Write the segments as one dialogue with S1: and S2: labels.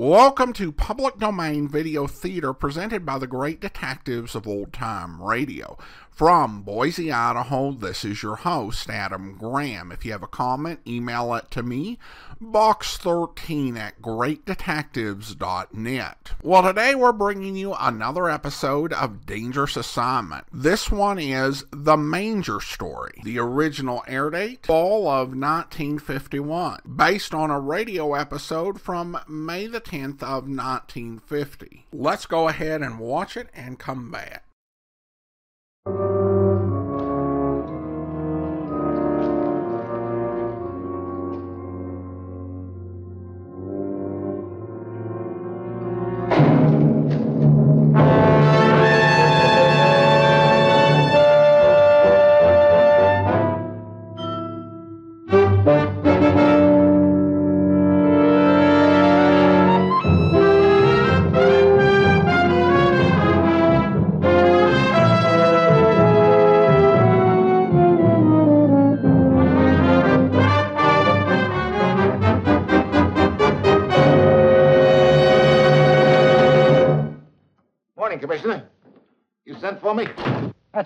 S1: Welcome to Public Domain Video Theater presented by the great detectives of old time radio. From Boise, Idaho, this is your host, Adam Graham. If you have a comment, email it to me, box13 at greatdetectives.net. Well, today we're bringing you another episode of Dangerous Assignment. This one is The Manger Story. The original air date, fall of 1951, based on a radio episode from May the 10th of 1950. Let's go ahead and watch it and come back.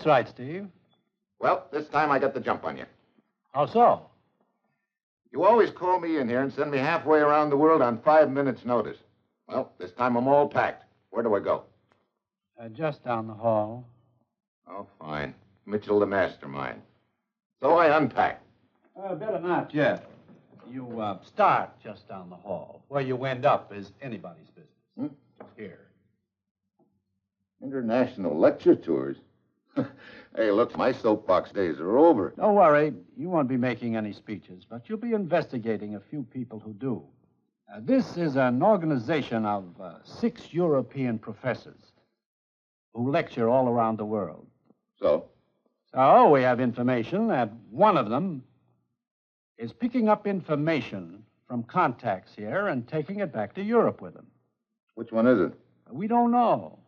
S2: That's right, Steve.
S3: Well, this time I got the jump on you.
S2: How so?
S3: You always call me in here and send me halfway around the world on five minutes' notice. Well, this time I'm all packed. Where do I go?
S2: Uh, just down the hall.
S3: Oh, fine. Mitchell, the mastermind. So I unpack.
S2: Uh, better not yet. You uh, start just down the hall. Where you end up is anybody's business. Here.
S3: International lecture tours. hey, look, my soapbox days are over.
S2: Don't worry. You won't be making any speeches, but you'll be investigating a few people who do. Uh, this is an organization of uh, six European professors who lecture all around the world.
S3: So?
S2: So we have information that one of them is picking up information from contacts here and taking it back to Europe with him.
S3: Which one is it?
S2: We don't know,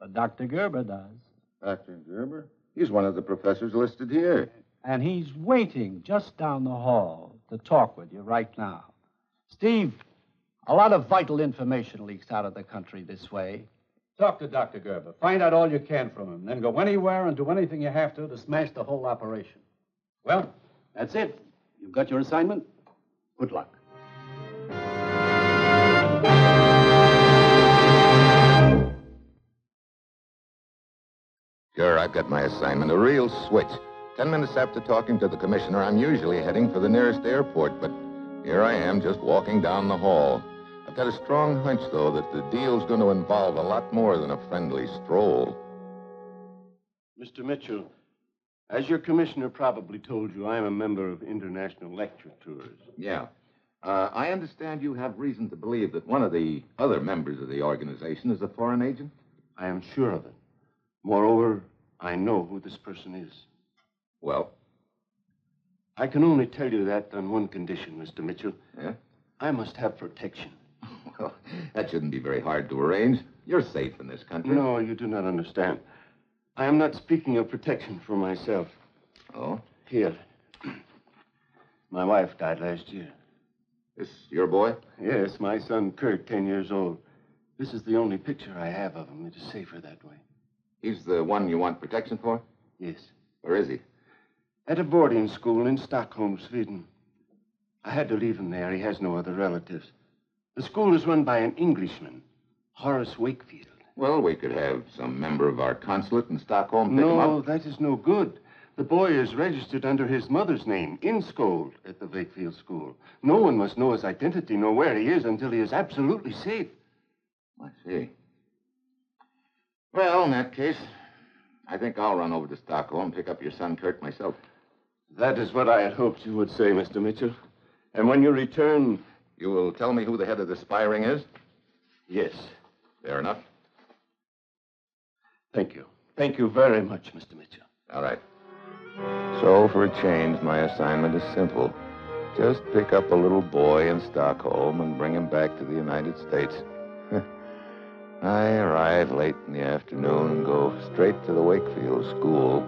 S2: but Dr. Gerber does.
S3: Dr. Gerber? He's one of the professors listed here.
S2: And he's waiting just down the hall to talk with you right now. Steve, a lot of vital information leaks out of the country this way. Talk to Dr. Gerber. Find out all you can from him. Then go anywhere and do anything you have to to smash the whole operation. Well, that's it. You've got your assignment. Good luck.
S3: Sure, I've got my assignment. A real switch. Ten minutes after talking to the commissioner, I'm usually heading for the nearest airport, but here I am just walking down the hall. I've got a strong hunch, though, that the deal's going to involve a lot more than a friendly stroll.
S4: Mr. Mitchell, as your commissioner probably told you, I am a member of International Lecture Tours.
S3: Yeah. Uh, I understand you have reason to believe that one of the other members of the organization is a foreign agent?
S4: I am sure of it. Moreover, I know who this person is.
S3: Well,
S4: I can only tell you that on one condition, Mr. Mitchell.
S3: Yeah?
S4: I must have protection.
S3: well, that shouldn't be very hard to arrange. You're safe in this country.
S4: No, you do not understand. I am not speaking of protection for myself.
S3: Oh?
S4: Here. My wife died last year.
S3: This your boy?
S4: Yes, my son Kurt, 10 years old. This is the only picture I have of him. It is safer that way.
S3: He's the one you want protection for?
S4: Yes.
S3: Where is he?
S4: At a boarding school in Stockholm, Sweden. I had to leave him there. He has no other relatives. The school is run by an Englishman, Horace Wakefield.
S3: Well, we could have some member of our consulate in Stockholm pick him up.
S4: No, that is no good. The boy is registered under his mother's name, Inskold, at the Wakefield school. No one must know his identity nor where he is until he is absolutely safe.
S3: I see. Well, in that case, I think I'll run over to Stockholm and pick up your son Kurt myself.
S4: That is what I had hoped you would say, Mr. Mitchell. And when you return,
S3: You will tell me who the head of the spy ring is?
S4: yes.
S3: Fair enough.
S4: Thank you. Thank you very much, Mr. Mitchell.
S3: All right. So, for a change, my assignment is simple. Just pick up a little boy in Stockholm and bring him back to the United States. I arrive late in the afternoon and go straight to the Wakefield School.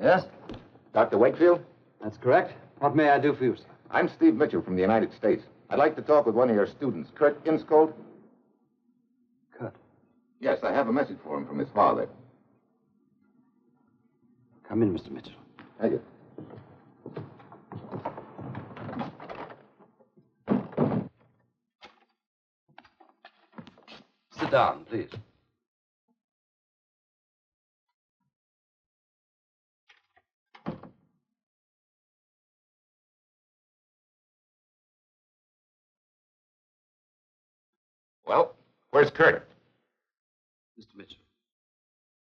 S5: Yes,
S3: Dr. Wakefield?
S5: that's correct. What may I do for you, sir?
S3: I'm Steve Mitchell from the United States. I'd like to talk with one of your students, Kurt Inskold.
S5: Kurt.
S3: Yes, I have a message for him from his father.
S5: Come in, Mr. Mitchell.
S3: Thank you.
S5: Sit down, please.
S3: Well, where's Kurt?
S5: Mr. Mitchell.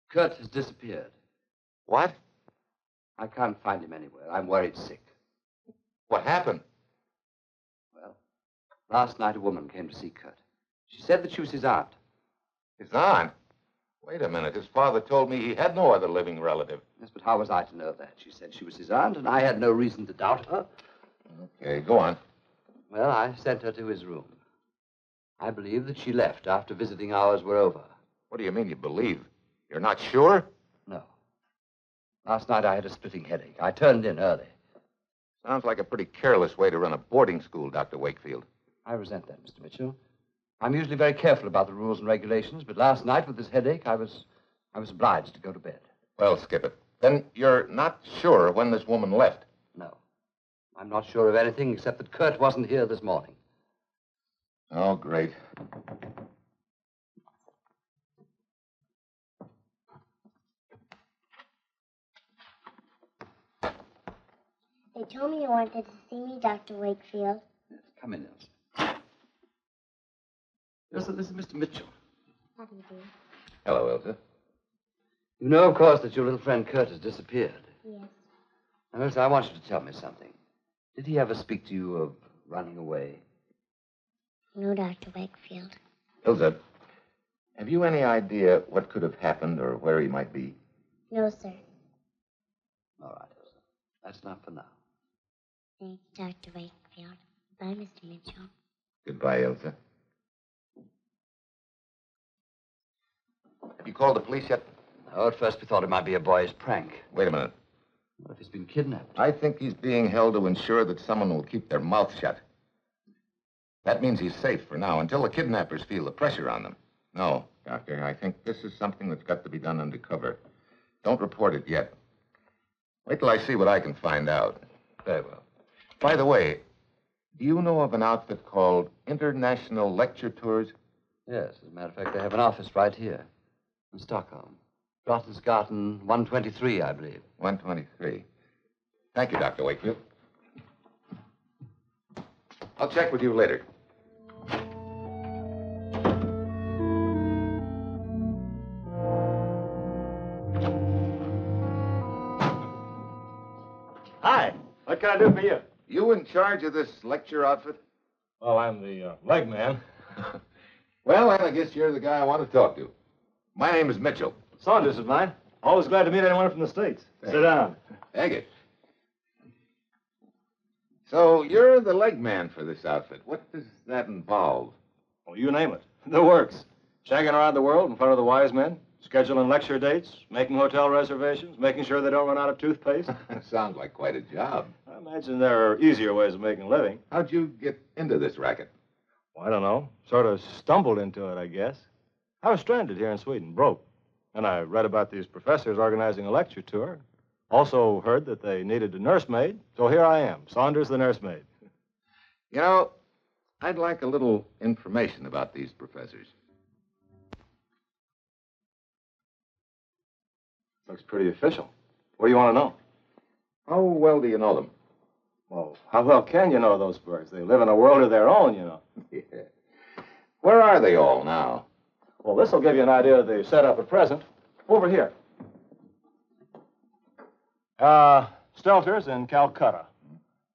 S5: Kurt has disappeared.
S3: What?
S5: I can't find him anywhere. I'm worried sick.
S3: What happened?
S5: Well, last night a woman came to see Kurt. She said that she was his aunt.
S3: His aunt? Wait a minute. His father told me he had no other living relative.
S5: Yes, but how was I to know that? She said she was his aunt, and I had no reason to doubt her.
S3: Okay, go on.
S5: Well, I sent her to his room. I believe that she left after visiting hours were over.
S3: What do you mean you believe? You're not sure?
S5: Last night I had a splitting headache. I turned in early.
S3: Sounds like a pretty careless way to run a boarding school, Dr. Wakefield.
S5: I resent that, Mr. Mitchell. I'm usually very careful about the rules and regulations, but last night with this headache, I was I was obliged to go to bed.
S3: Well, skip it. Then you're not sure when this woman left.
S5: No. I'm not sure of anything except that Kurt wasn't here this morning.
S3: Oh, great.
S6: They told me you wanted to see me, Dr. Wakefield.
S5: Come in, Elsa. Elsa, this is Mr. Mitchell.
S6: How do you do?
S3: Hello, Elsa.
S5: You know, of course, that your little friend Kurt has disappeared.
S6: Yes.
S5: Now, Elsa, I want you to tell me something. Did he ever speak to you of running away?
S6: No, Dr. Wakefield.
S3: Elsa, have you any idea what could have happened or where he might be?
S6: No, sir.
S5: All right, Elsa. That's not for now.
S6: Thanks, Dr. Wakefield. Bye, Mr. Mitchell.
S3: Goodbye, Elsa. Have you called the police yet?
S5: Oh, at first we thought it might be a boy's prank.
S3: Wait a minute.
S5: What if he's been kidnapped?
S3: I think he's being held to ensure that someone will keep their mouth shut. That means he's safe for now until the kidnappers feel the pressure on them. No, Doctor, I think this is something that's got to be done undercover. Don't report it yet. Wait till I see what I can find out.
S5: Very well.
S3: By the way, do you know of an outfit called International Lecture Tours?
S5: Yes, as a matter of fact, they have an office right here in Stockholm. Drottensgatan 123, I believe.
S3: 123. Thank you, Dr. Wakefield. I'll check with you later.
S7: Hi. What can I do for you?
S3: You in charge of this lecture outfit?
S7: Well, I'm the uh, leg man.
S3: Well, then I guess you're the guy I want to talk to. My name is Mitchell.
S7: Saunders is mine. Always glad to meet anyone from the States. Sit down.
S3: Thank you. So you're the leg man for this outfit. What does that involve?
S7: Oh, you name it. The works. Shagging around the world in front of the wise men, scheduling lecture dates, making hotel reservations, making sure they don't run out of toothpaste.
S3: Sounds like quite a job.
S7: I imagine there are easier ways of making a living.
S3: How'd you get into this racket?
S7: Well, I don't know. Sort of stumbled into it, I guess. I was stranded here in Sweden, broke. And I read about these professors organizing a lecture tour. Also heard that they needed a nursemaid. So here I am, Saunders the nursemaid.
S3: You know, I'd like a little information about these professors.
S7: Looks pretty official. What do you want to know?
S3: How well do you know them?
S7: Well, how well can you know those birds? They live in a world of their own, you know.
S3: Yeah. Where are they all now?
S7: Well, this will give you an idea of the setup at present. Over here. Uh, Stelter's in Calcutta.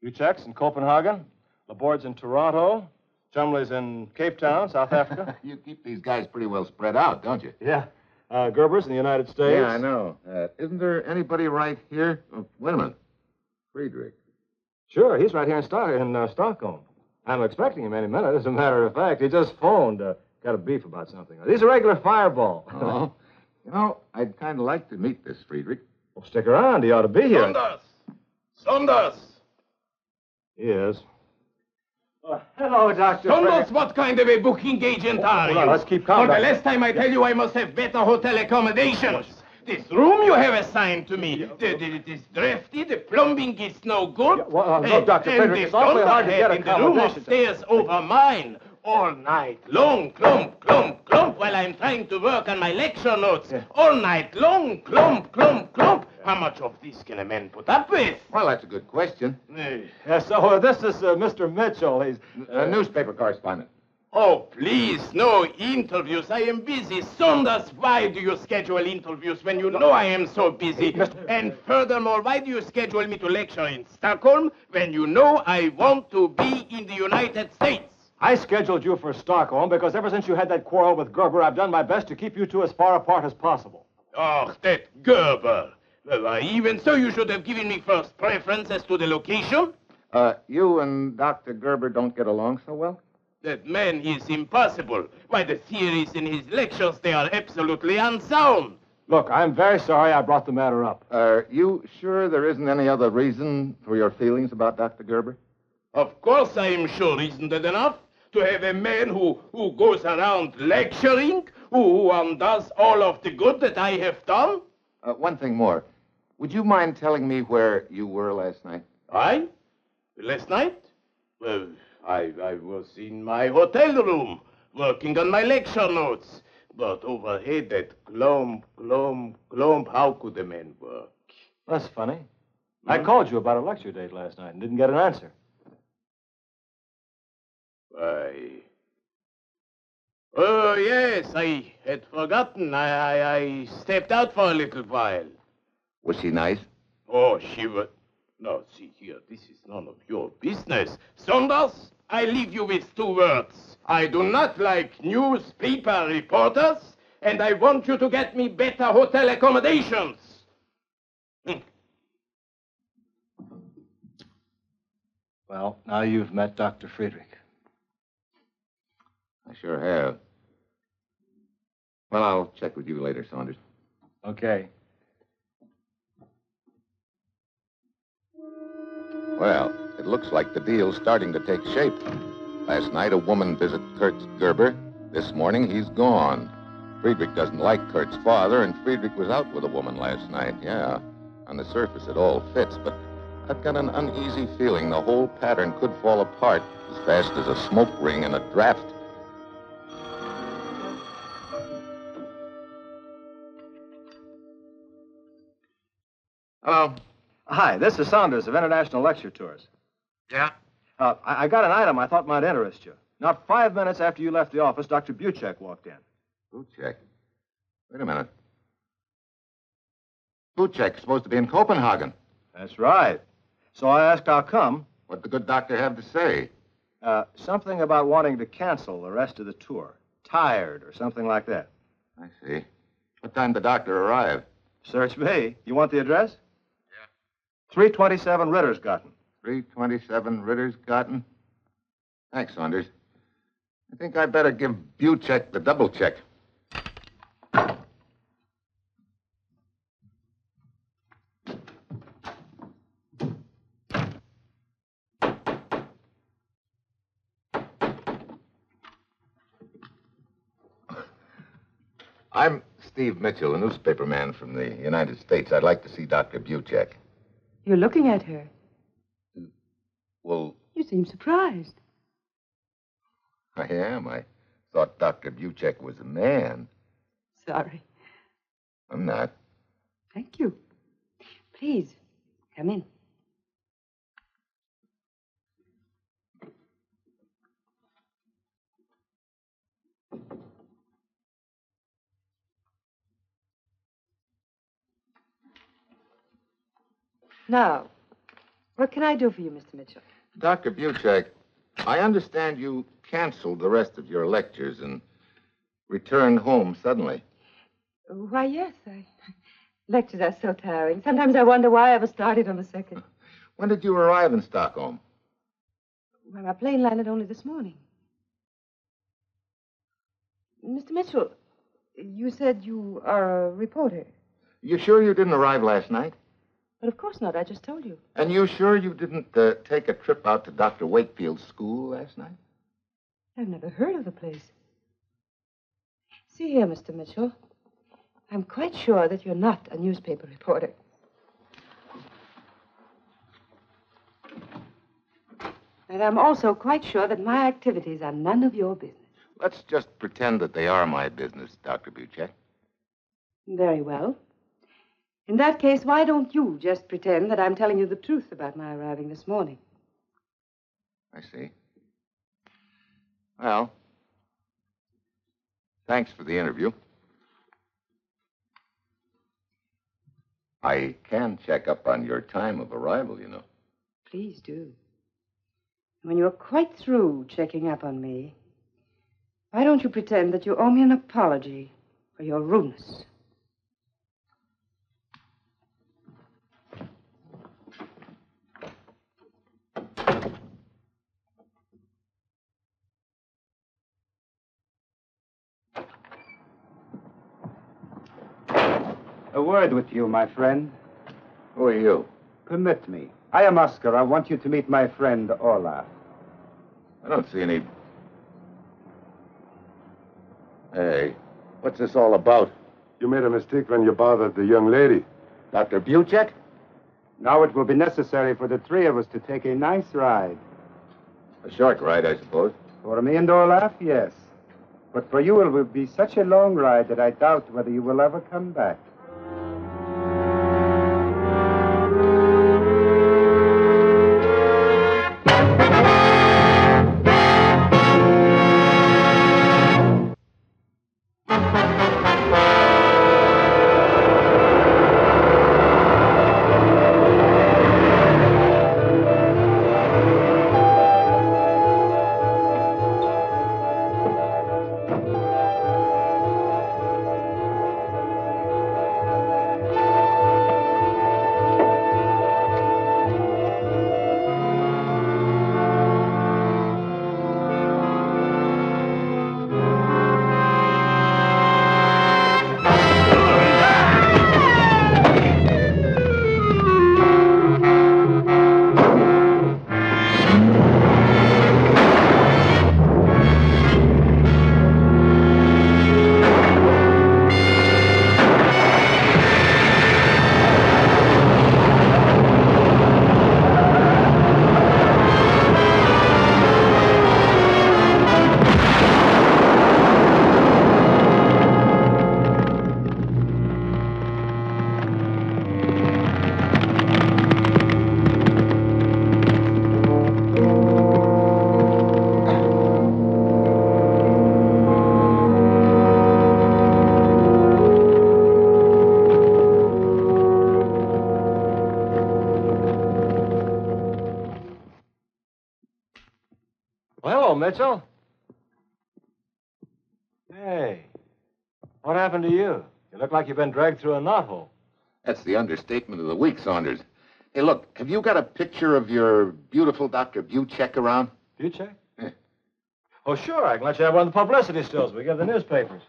S7: Buchek's in Copenhagen. Laborde's in Toronto. Chumley's in Cape Town, South Africa.
S3: you keep these guys pretty well spread out, don't you?
S7: yeah. Uh, Gerber's in the United States.
S3: Yeah, I know. Uh, isn't there anybody right here? Oh, wait a minute. Friedrich.
S7: Sure, he's right here in, Stock- in uh, Stockholm. I'm expecting him any minute. As a matter of fact, he just phoned. Uh, got a beef about something. He's a regular fireball.
S3: Oh. you know, I'd kind of like to meet this Friedrich.
S7: Well, stick around. He ought to be here.
S8: Saunders! Saunders!
S7: He is.
S2: hello, Dr.
S8: Saunders, what kind of a booking agent are
S7: hold
S8: you?
S7: on, let's keep calm,
S8: For the last time I tell you I must have better hotel accommodations. This room you have assigned to me, the, the, it is drafty, the plumbing is no good.
S7: Yeah, well, uh, Dr.
S8: and
S7: Friedrich,
S8: the
S7: it's awfully hard to get
S8: in the room upstairs over mine. All night long, clump, clump, clump, while I'm trying to work on my lecture notes. All night long, clump, clump, clump. How much of this can a man put up with?
S3: Well, that's a good question.
S7: Yeah, so uh, this is uh, Mr. Mitchell. He's.
S3: A newspaper correspondent.
S8: Oh, please, no interviews. I am busy. Saunders, why do you schedule interviews when you know I am so busy? And furthermore, why do you schedule me to lecture in Stockholm when you know I want to be in the United States?
S7: I scheduled you for Stockholm because ever since you had that quarrel with Gerber, I've done my best to keep you two as far apart as possible.
S8: Oh, that Gerber. Well, uh, even so, you should have given me first preference as to the location.
S3: Uh, you and Dr. Gerber don't get along so well?
S8: That man is impossible. Why, the theories in his lectures, they are absolutely unsound.
S7: Look, I'm very sorry I brought the matter up.
S3: Are you sure there isn't any other reason for your feelings about Dr. Gerber?
S8: Of course I am sure, isn't it enough? To have a man who, who goes around lecturing, who undoes all of the good that I have done?
S3: Uh, one thing more. Would you mind telling me where you were last night?
S8: I? Last night? Well, I, I was in my hotel room, working on my lecture notes. But overhead that glomp, glomp, glomp, how could a man work?
S7: That's funny. Hmm? I called you about a lecture date last night and didn't get an answer.
S8: Why? Oh, yes, I had forgotten. I, I, I stepped out for a little while.
S3: Was she nice?
S8: Oh, she was. No, see here, this is none of your business. Saunders, I leave you with two words. I do not like newspaper reporters, and I want you to get me better hotel accommodations. Hmm.
S7: Well, now you've met Dr. Friedrich.
S3: I sure have. Well, I'll check with you later, Saunders.
S7: Okay.
S3: Well, it looks like the deal's starting to take shape. Last night, a woman visited Kurt Gerber. This morning, he's gone. Friedrich doesn't like Kurt's father, and Friedrich was out with a woman last night. Yeah, on the surface, it all fits, but I've got an uneasy feeling the whole pattern could fall apart as fast as a smoke ring in a draft.
S7: Hello. Hi, this is Saunders of International Lecture Tours.
S8: Yeah?
S7: Uh, I, I got an item I thought might interest you. Not five minutes after you left the office, Dr. Buchek walked in.
S3: Buchek. Wait a minute. Buchek's supposed to be in Copenhagen.
S7: That's right. So I asked how come.
S3: What'd the good doctor have to say?
S7: Uh, something about wanting to cancel the rest of the tour. Tired or something like that.
S3: I see. What time did the doctor arrive?
S7: Search me. You want the address? Yeah. 327 Rittersgarten.
S3: 327 Ritter's Garden. Thanks, Saunders. I think I'd better give Buchek the double check. I'm Steve Mitchell, a newspaper man from the United States. I'd like to see Dr. Buchek.
S9: You're looking at her.
S3: Well,
S9: You seem surprised.
S3: I am. I thought Dr. Buchek was a man.
S9: Sorry.
S3: I'm not.
S9: Thank you. Please, come in. Now, what can I do for you, Mr. Mitchell?
S3: Dr. Buchek, I understand you canceled the rest of your lectures and returned home suddenly.
S9: Why, yes. I... Lectures are so tiring. Sometimes I wonder why I ever started on the second.
S3: When did you arrive in Stockholm?
S9: Well, my plane landed only this morning. Mr. Mitchell, you said you are a reporter.
S3: You sure you didn't arrive last night?
S9: But of course not. I just told you.
S3: And you sure you didn't uh, take a trip out to Dr. Wakefield's school last night?
S9: I've never heard of the place. See here, Mr. Mitchell. I'm quite sure that you're not a newspaper reporter. And I'm also quite sure that my activities are none of your business.
S3: Let's just pretend that they are my business, Dr. Buchek.
S9: Very well. In that case, why don't you just pretend that I'm telling you the truth about my arriving this morning?
S3: I see. Well, thanks for the interview. I can check up on your time of arrival, you know.
S9: Please do. When you're quite through checking up on me, why don't you pretend that you owe me an apology for your rudeness?
S2: A word with you, my friend.
S3: Who are you?
S2: Permit me. I am Oscar. I want you to meet my friend, Olaf.
S3: I don't see any. Hey, what's this all about?
S10: You made a mistake when you bothered the young lady.
S3: Dr. Buchek?
S2: Now it will be necessary for the three of us to take a nice ride.
S3: A short ride, I suppose.
S2: For me and Olaf, yes. But for you, it will be such a long ride that I doubt whether you will ever come back.
S7: Mitchell. Hey, what happened to you? You look like you've been dragged through a knothole.
S3: That's the understatement of the week, Saunders. Hey, look, have you got a picture of your beautiful Dr. Buchek around?
S7: Buchek?
S3: Yeah.
S7: Oh, sure. I can let you have one of the publicity stills we get the newspapers.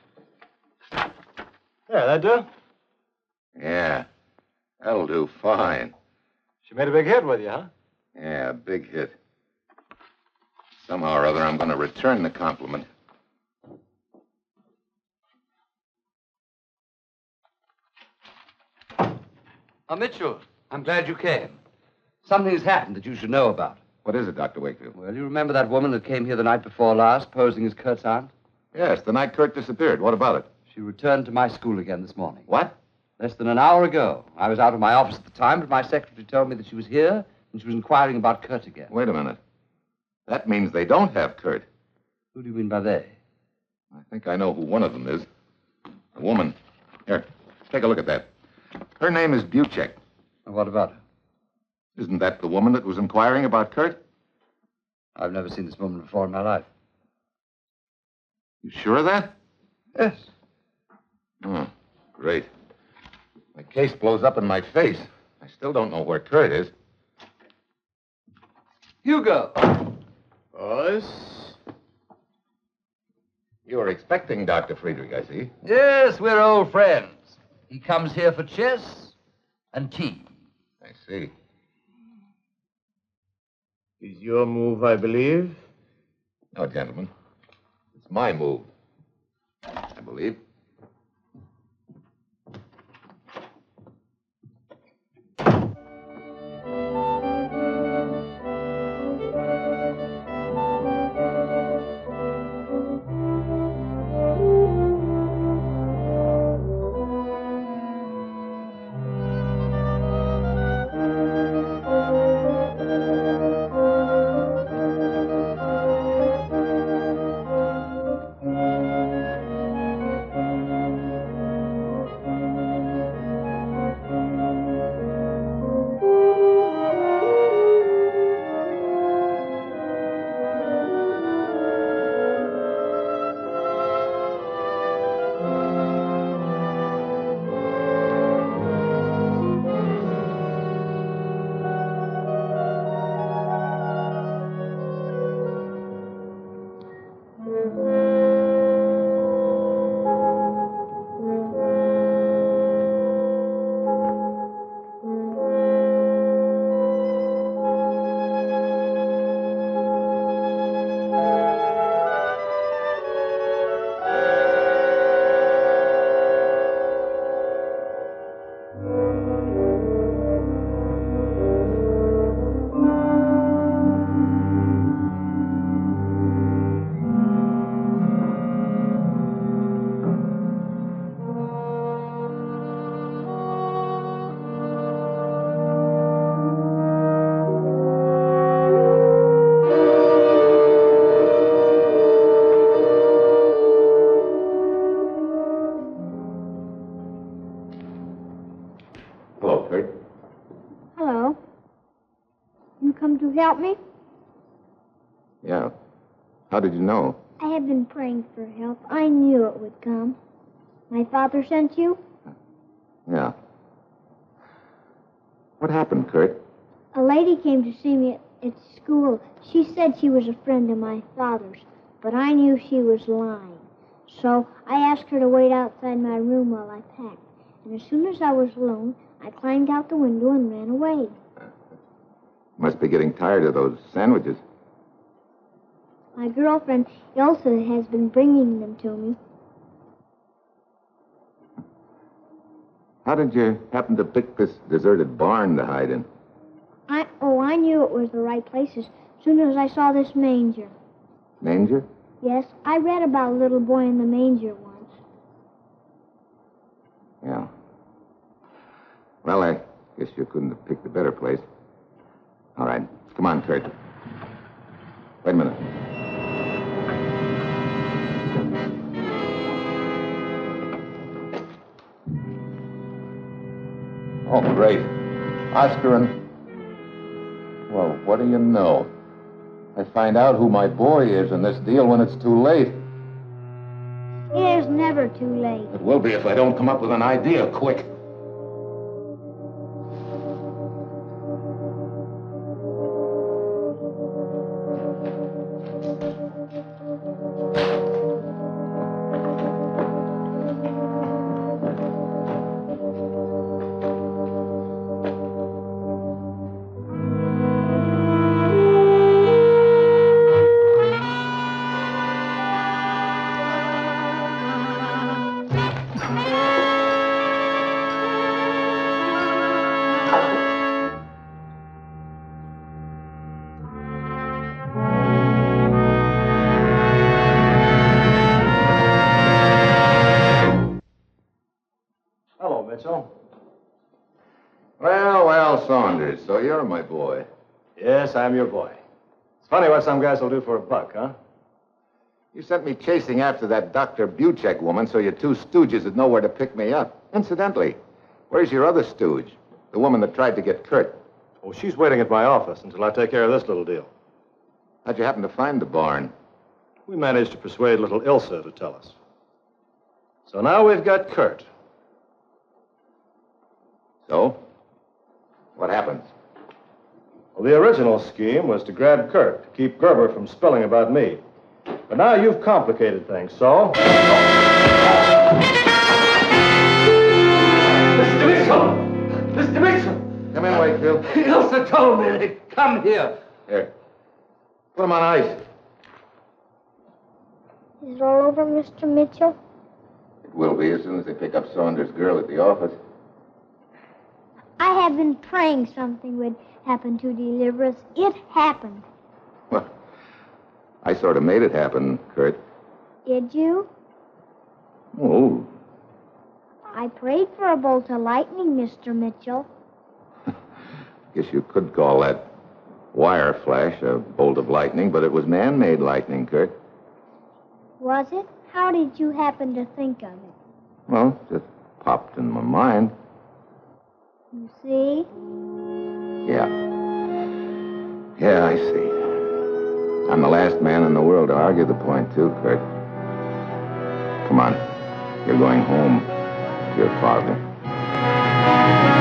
S7: There, that do?
S3: Yeah, that'll do fine.
S7: She made a big hit with you, huh?
S3: Yeah, a big hit. Somehow or other, I'm going to return the compliment.
S5: Oh, Mitchell, I'm glad you came. Something's happened that you should know about.
S3: What is it, Dr. Wakefield?
S5: Well, you remember that woman that came here the night before last, posing as Kurt's aunt?
S3: Yes, the night Kurt disappeared. What about it?
S5: She returned to my school again this morning.
S3: What?
S5: Less than an hour ago. I was out of my office at the time, but my secretary told me that she was here and she was inquiring about Kurt again.
S3: Wait a minute. That means they don't have Kurt.
S5: Who do you mean by they?
S3: I think I know who one of them is. A woman. Here, take a look at that. Her name is Buchek.
S5: And what about her?
S3: Isn't that the woman that was inquiring about Kurt?
S5: I've never seen this woman before in my life.
S3: You sure of that?
S5: Yes.
S3: Oh, great. The case blows up in my face. I still don't know where Kurt is.
S5: Hugo!
S8: Us?
S3: You were expecting Dr. Friedrich, I see.
S5: Yes, we're old friends. He comes here for chess and tea.
S3: I see.
S8: Is your move, I believe?
S3: No, gentlemen. It's my move. I believe.
S11: Help me?
S3: Yeah. How did you know?
S11: I have been praying for help. I knew it would come. My father sent you?
S3: Yeah. What happened, Kurt?
S11: A lady came to see me at, at school. She said she was a friend of my father's, but I knew she was lying. So I asked her to wait outside my room while I packed. And as soon as I was alone, I climbed out the window and ran away.
S3: Must be getting tired of those sandwiches.
S11: My girlfriend, Ilsa, has been bringing them to me.
S3: How did you happen to pick this deserted barn to hide in?
S11: I oh, I knew it was the right place as soon as I saw this manger.
S3: Manger?
S11: Yes, I read about a little boy in the manger once.
S3: Yeah. Well, I guess you couldn't have picked a better place. All right. Come on, Kurt. Wait a minute. Oh, great. Oscar and. Well, what do you know? I find out who my boy is in this deal when it's too late.
S11: It is never too late.
S3: It will be if I don't come up with an idea quick.
S7: I'm your boy. It's funny what some guys will do for a buck, huh?
S3: You sent me chasing after that Dr. Buchek woman so your two stooges would know where to pick me up. Incidentally, where's your other stooge? The woman that tried to get Kurt.
S7: Oh, she's waiting at my office until I take care of this little deal.
S3: How'd you happen to find the barn?
S7: We managed to persuade little Ilsa to tell us. So now we've got Kurt.
S3: So? What happens?
S7: Well, the original scheme was to grab Kurt to keep Gerber from spilling about me. But now you've complicated things, so.
S5: Mr. Mitchell! Mr. Mitchell!
S3: Come in, Wakefield.
S5: Ilsa told me to come here.
S3: Here. Put him on ice.
S11: Is it all over, Mr. Mitchell?
S3: It will be as soon as they pick up Saunders' girl at the office.
S11: I have been praying something would happen to deliver us. It happened.
S3: Well, I sort of made it happen, Kurt.
S11: Did you?
S3: Oh,
S11: I prayed for a bolt of lightning, Mr. Mitchell.
S3: I guess you could call that wire flash a bolt of lightning, but it was man-made lightning, Kurt.
S11: Was it? How did you happen to think of it?
S3: Well, just popped in my mind.
S11: You see?
S3: Yeah. Yeah, I see. I'm the last man in the world to argue the point, too, Kurt. Come on. You're going home to your father.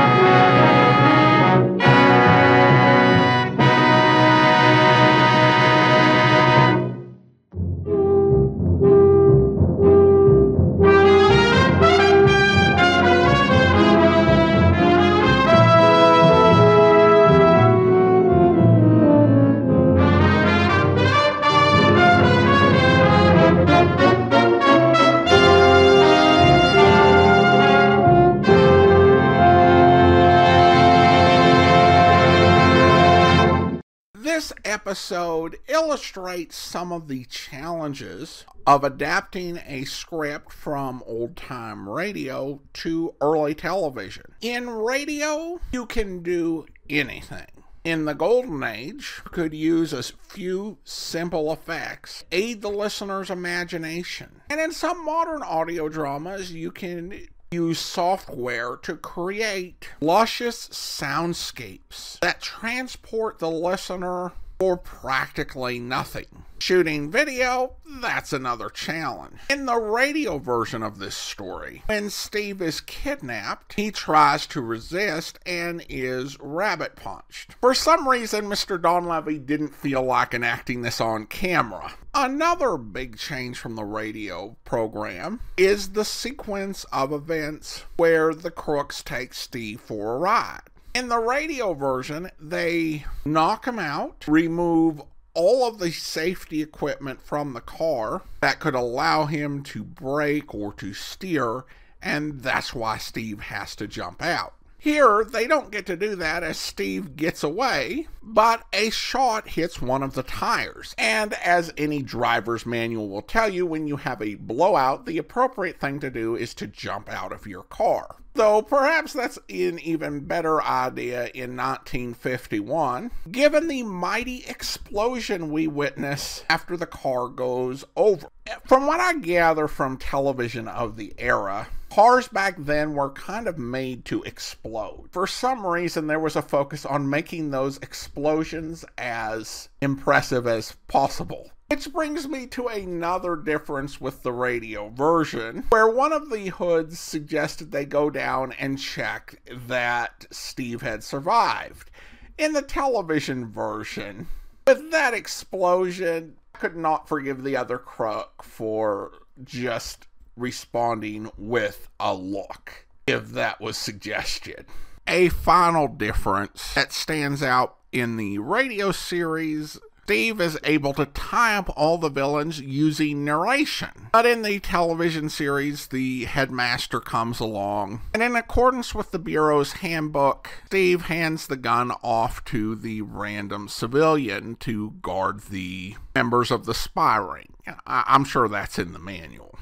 S1: Episode illustrates some of the challenges of adapting a script from old time radio to early television. In radio, you can do anything. In the golden age, you could use a few simple effects, aid the listener's imagination. And in some modern audio dramas, you can use software to create luscious soundscapes that transport the listener for practically nothing. Shooting video, that's another challenge. In the radio version of this story, when Steve is kidnapped, he tries to resist and is rabbit punched. For some reason, Mr. Donlevy didn't feel like enacting this on camera. Another big change from the radio program is the sequence of events where the crooks take Steve for a ride. In the radio version, they knock him out, remove all of the safety equipment from the car that could allow him to brake or to steer, and that's why Steve has to jump out. Here, they don't get to do that as Steve gets away, but a shot hits one of the tires. And as any driver's manual will tell you, when you have a blowout, the appropriate thing to do is to jump out of your car. Though perhaps that's an even better idea in 1951, given the mighty explosion we witness after the car goes over. From what I gather from television of the era, cars back then were kind of made to explode. For some reason, there was a focus on making those explosions as impressive as possible. Which brings me to another difference with the radio version, where one of the hoods suggested they go down and check that Steve had survived. In the television version, with that explosion, I could not forgive the other crook for just responding with a look, if that was suggested. A final difference that stands out in the radio series Steve is able to tie up all the villains using narration. But in the television series, the headmaster comes along, and in accordance with the Bureau's handbook, Steve hands the gun off to the random civilian to guard the members of the spy ring. I- I'm sure that's in the manual.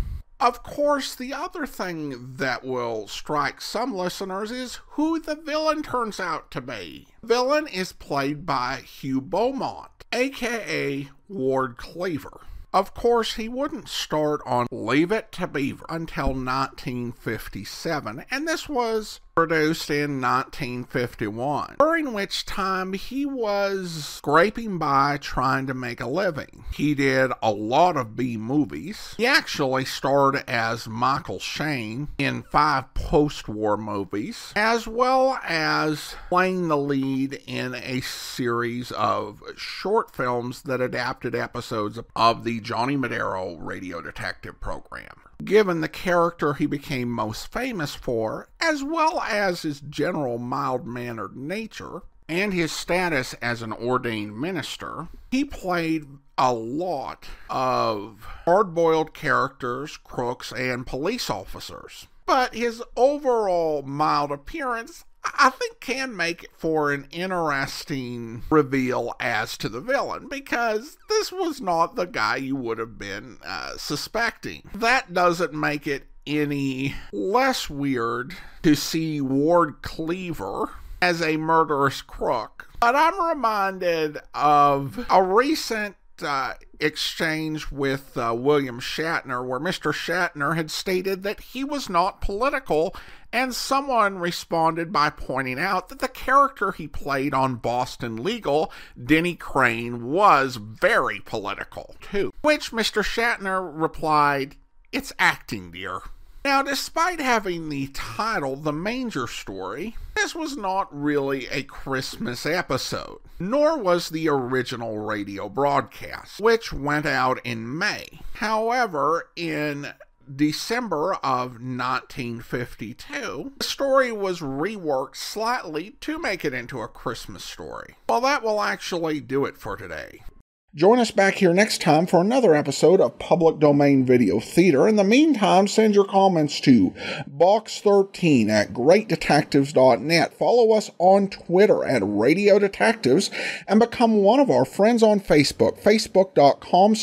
S1: Of course, the other thing that will strike some listeners is who the villain turns out to be. Villain is played by Hugh Beaumont, aka Ward Cleaver. Of course, he wouldn't start on Leave It to Beaver until 1957, and this was produced in 1951, during which time he was scraping by trying to make a living. He did a lot of B movies. He actually starred as Michael Shayne in five post war movies, as well as playing the lead in a series of short films that adapted episodes of the Johnny Madero radio detective program. given the character he became most famous for, as well as his general mild mannered nature and his status as an ordained minister, he played a lot of hard boiled characters, crooks, and police officers. But his overall mild appearance, I think, can make for an interesting reveal as to the villain because this was not the guy you would have been uh, suspecting. That doesn't make it any less weird to see Ward Cleaver as a murderous crook. But I'm reminded of a recent uh, exchange with uh, William Shatner where Mr. Shatner had stated that he was not political, and someone responded by pointing out that the character he played on Boston Legal, Denny Crane, was very political, too. Which Mr. Shatner replied, It's acting, dear. Now, despite having the title The Manger Story, this was not really a Christmas episode, nor was the original radio broadcast, which went out in May. However, in December of 1952, the story was reworked slightly to make it into a Christmas story. Well, that will actually do it for today. Join us back here next time for another episode of Public Domain Video Theater. In the meantime, send your comments to box13 at greatdetectives.net. Follow us on Twitter at Radio Detectives and become one of our friends on Facebook, facebook.com